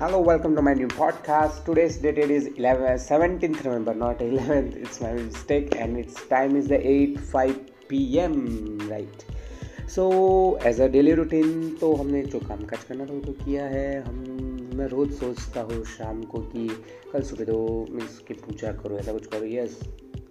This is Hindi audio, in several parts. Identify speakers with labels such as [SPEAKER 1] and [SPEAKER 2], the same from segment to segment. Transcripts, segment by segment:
[SPEAKER 1] Hello welcome to my new podcast today date it is eleven seventeen November not eleventh it's my mistake and it's time is the eight five P M right so as a daily routine तो हमने जो काम काज करना था वो तो किया है। हम, मैं रोज़ सोचता हूँ शाम को कि कल सुबह दो मीन्स की पूजा करो, ऐसा कुछ करो। Yes.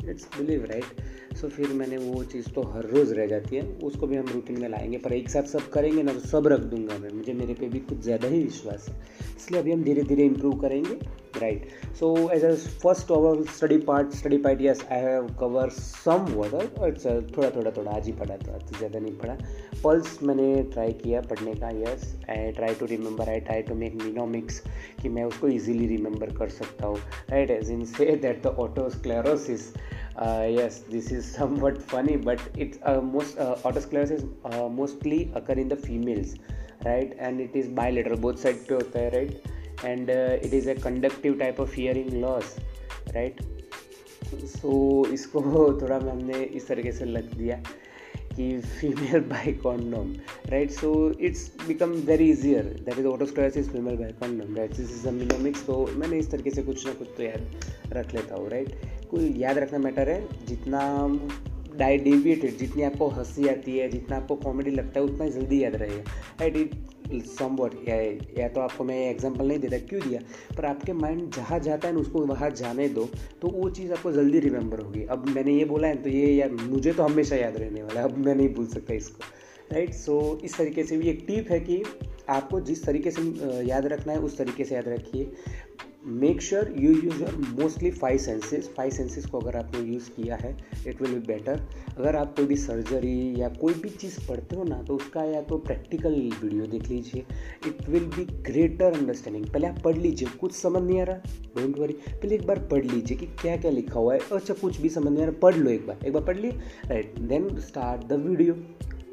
[SPEAKER 1] It's believe right so फिर मैंने वो चीज़ तो हर रोज़ रह जाती है। उसको भी हम रूटीन में लाएँगे, पर एक साथ सब करेंगे ना तो सब रख दूँगा मैं। मुझे मेरे पे भी कुछ ज़्यादा ही विश्वास है। इसलिए अभी हम धीरे धीरे इम्प्रूव करेंगे right so as a first over study part study part yes I have cover some word it's थोड़ा थोड़ा थोड़ा आज ही पढ़ा था तो ज़्यादा नहीं पढ़ा। पल्स मैंने ट्राई किया पढ़ने का yes I try to remember I try to make mnemonics कि मैं उसको ईजिली रिमेंबर कर सकता हूँ। Right as in say that the otosclerosis Uh, yes this is somewhat funny but it's uh, most uh, autosclerosis uh, mostly occur in the females right and it is bilateral both side पे होता है right and uh, it is a conductive type of hearing loss right so इसको थोड़ा हमने इस तरीके से लग दिया कि female buy condom right so it's become very easier that is otosclerosis female buy condom right this is a mnemonics तो मैंने इस तरीके से कुछ ना कुछ तो याद रख लेता हूँ राइट कोई याद रखना मैटर है जितना डाई डिविएटेड जितनी आपको हँसी आती है जितना आपको कॉमेडी लगता है उतना जल्दी याद रहेगा राइट इट सम वॉट या, तो आपको मैं एग्ज़ाम्पल नहीं देता क्यों दिया? पर आपके माइंड जहाँ जाता है ना उसको वहाँ जाने दो तो वो चीज़ आपको जल्दी रिमेंबर होगी। अब मैंने ये बोला है तो ये यार मुझे तो हमेशा याद रहने वाला है अब मैं नहीं भूल सकता इसको। राइट सो so, इस तरीके से भी एक टिप है कि आपको जिस तरीके से याद रखना है उस तरीके से याद रखिए। Make sure you use your mostly five senses five senses को अगर आपने यूज़ किया है इट विल बी बेटर अगर आप कोई भी सर्जरी या कोई भी चीज़ पढ़ते हो ना तो उसका या तो प्रैक्टिकल वीडियो देख लीजिए. It will be greater understanding पहले आप पढ़ लीजिए, कुछ समझ नहीं आ रहा. डोंट वरी पहले एक बार पढ़ लीजिए कि क्या क्या लिखा हुआ है. अच्छा कुछ भी समझ नहीं आ रहा, पढ़ लो एक बार. एक बार पढ़ लिए? Right then start the video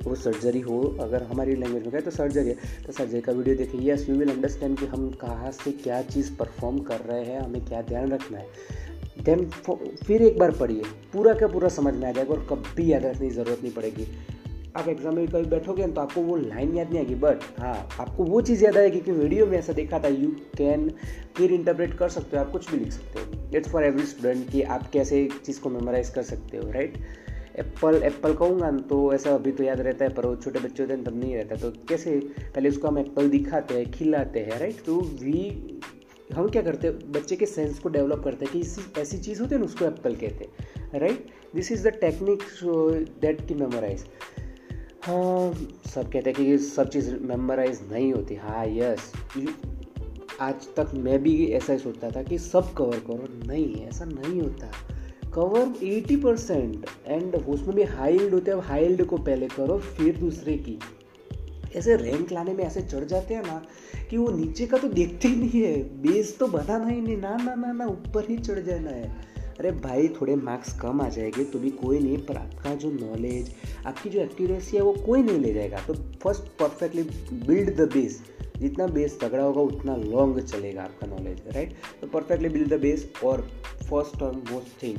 [SPEAKER 1] वो सर्जरी हो, अगर हमारी लैंग्वेज में कहे तो सर्जरी है। तो सर्जरी का वीडियो देखिए यस यू विल अंडरस्टैंड कि हम कहाँ से क्या चीज़ परफॉर्म कर रहे हैं, हमें क्या ध्यान रखना है। देन फिर एक बार पढ़िए। पूरा का पूरा समझ में आ जाएगा और कभी याद रखने की ज़रूरत नहीं पड़ेगी। आप एग्ज़ाम में कभी बैठोगे तो आपको वो लाइन याद नहीं आएगी बट हाँ आपको वो चीज़ याद आएगी कि वीडियो में ऐसा देखा था। यू कैन फिर इंटरप्रेट कर सकते हो, आप कुछ भी लिख सकते हो। इट्स फॉर एवरी स्टूडेंट कि आप कैसे एक चीज़ को मेमोराइज कर सकते हो राइट एप्पल एप्पल कहूँगा तो ऐसा अभी तो याद रहता है, पर वो छोटे बच्चे होते हैं तब नहीं रहता। तो कैसे, पहले उसको हम एप्पल दिखाते हैं, खिलाते हैं राइट तो वी हम क्या करते हैं, बच्चे के सेंस को डेवलप करते हैं कि इसी, ऐसी चीज़ होती है ना, उसको एप्पल कहते हैं right this is the technique that की मेमोराइज हाँ सब कहते हैं कि सब चीज़ मेमोराइज नहीं होती। हाँ यस आज तक मैं भी ऐसा ही सोचता था कि सब कवर करो। नहीं, ऐसा नहीं होता। कवर 80 परसेंट एंड उसमें भी हाइल्ड होते हैं हाइल्ड को पहले करो, फिर दूसरे की। ऐसे रैंक लाने में ऐसे चढ़ जाते हैं ना कि वो नीचे का तो देखते ही नहीं है बेस तो बनाना ही नहीं, ना ना ना ना, ऊपर ही चढ़ जाना है। अरे भाई, थोड़े मार्क्स कम आ जाएँगे तो भी कोई नहीं, पर आपका जो नॉलेज आपकी जो एक्यूरेसी है, वो कोई नहीं ले जाएगा। तो first perfectly build the base जितना बेस तगड़ा होगा, उतना लॉन्ग चलेगा आपका नॉलेज राइट तो परफेक्टली बिल्ड द बेस और फ़र्स्ट और मोस्ट थिंग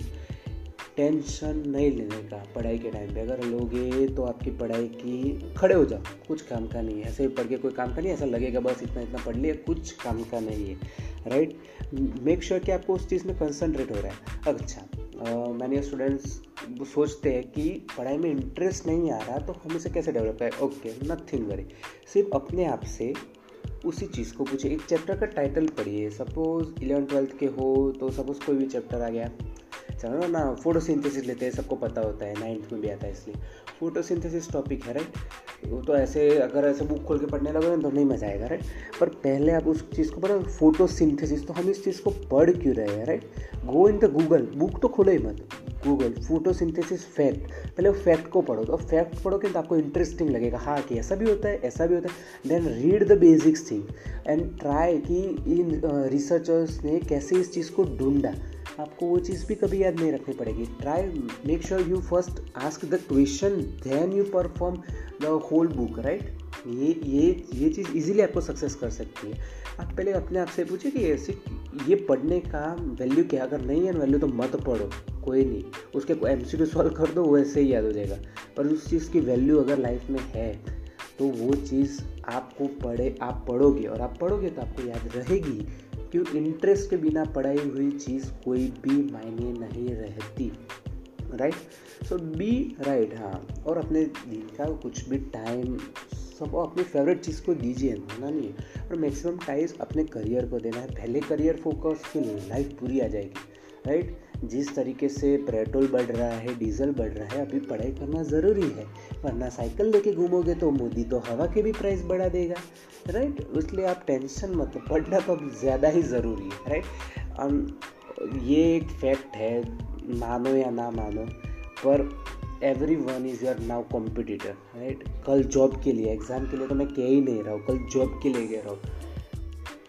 [SPEAKER 1] टेंशन नहीं लेने का पढ़ाई के टाइम पे। अगर लोगे तो आपकी पढ़ाई की खड़े हो जाओ। कुछ काम का नहीं है। ऐसे पढ़ के कोई काम का नहीं ऐसा लगेगा बस इतना इतना पढ़ लिया, कुछ काम का नहीं है। राइट मेक श्योर कि आपको उस चीज़ में कंसनट्रेट हो रहा है। अच्छा मैंने स्टूडेंट्स सोचते हैं कि पढ़ाई में इंटरेस्ट नहीं आ रहा तो हम इसे कैसे डेवलप करें? ओके नथिंग वरी सिर्फ़ अपने आप से उसी चीज़ को पूछे। एक चैप्टर का टाइटल पढ़िए। सपोज़ इलेवन ट्वेल्थ के हो तो सपोज़ कोई भी चैप्टर आ गया। चलो ना ना फोटोसिंथेसिस लेते हैं, सबको पता होता है। नाइन्थ में भी आता है, इसलिए। फोटोसिंथेसिस टॉपिक है राइट वो तो ऐसे, अगर ऐसे बुक खोल के पढ़ने लगोगे तो नहीं मज़ा आएगा राइट पर पहले आप उस चीज़ को पढ़ो। फोटोसिंथेसिस तो हम इस चीज़ को पढ़ क्यों रहे हैं right go in the Google book तो खोलो ही मत। गूगल फोटोसिंथेसिस फैक्ट पहले वो फैक्ट को पढ़ो तो फैक्ट पढ़ोगे तो आपको इंटरेस्टिंग लगेगा। हाँ कि ऐसा भी होता है, ऐसा भी होता है। Then read the basics thing and try कि इन रिसर्चर्स ने कैसे इस चीज़ को ढूंढा। आपको वो चीज़ भी कभी याद नहीं रखनी पड़ेगी। Try make sure you first ask the question then you perform the whole book right ये ये ये चीज़ इजीली आपको सक्सेस कर सकती है। आप पहले अपने आप से पूछिए कि ऐसे ये पढ़ने का वैल्यू क्या अगर नहीं है वैल्यू तो मत पढ़ो, कोई नहीं। उसके एम सी सॉल्व कर दो वैसे ही याद हो जाएगा। पर उस चीज़ की वैल्यू अगर लाइफ में है तो वो चीज़ आपको पढ़े, आप पढ़ोगे। और आप पढ़ोगे तो आपको याद रहेगी क्यों इंटरेस्ट के बिना पढ़ाई हुई चीज़ कोई भी मायने नहीं रहती। राइट सो बी राइट हाँ। और अपने दिन का कुछ भी टाइम सब अपनी फेवरेट चीज़ को दीजिए ना नहीं और मैक्सिमम टाइम अपने करियर को देना है। पहले करियर फोकस फिर लाइफ पूरी आ जाएगी राइट जिस तरीके से पेट्रोल बढ़ रहा है डीजल बढ़ रहा है, अभी पढ़ाई करना ज़रूरी है। वरना साइकिल लेके घूमोगे तो मोदी तो हवा के भी प्राइस बढ़ा देगा राइट इसलिए आप टेंशन मत पढ़ना तो ज़्यादा ही ज़रूरी है राइट ये एक फैक्ट है मानो या ना मानो, पर every one is your now competitor right कल जॉब के लिए एग्ज़ाम के लिए तो मैं कह ही नहीं रहा हूँ, कल जॉब के लिए कह रहा हूँ।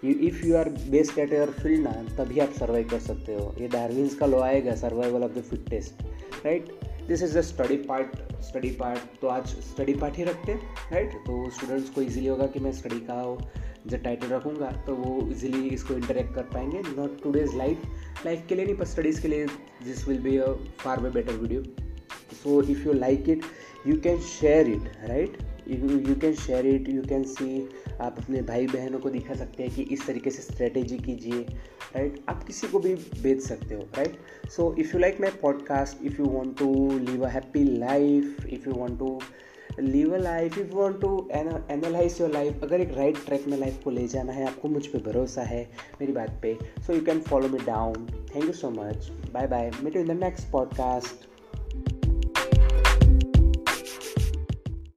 [SPEAKER 1] If you are best at your field ना, तभी आप सर्वाइव कर सकते हो। ये डार्विन्स का लो आएगा survival of the fittest right this is the study part study part तो आज स्टडी पार्ट ही रखते हैं राइट तो स्टूडेंट्स को इजीली होगा कि मैं स्टडी का जब टाइटल रखूँगा तो वो इजीली इसको इंटरेक्ट कर पाएँगे। नॉट टूडेज लाइफ लाइफ के लिए नहीं, पर स्टडीज़ के लिए this will be a far way better video so if you like it you can share it right you can share it you can see आप अपने भाई बहनों को दिखा सकते हैं कि इस तरीके से स्ट्रेटेजी कीजिए राइट आप किसी को भी बेच सकते हो right so if you like my podcast if you want to live a happy life if you want to live a life if want to analyse your life अगर एक राइट ट्रैक में लाइफ को ले जाना है, आपको मुझ पर भरोसा है, मेरी बात पे so you can follow me down thank you so much bye bye meet in the next podcast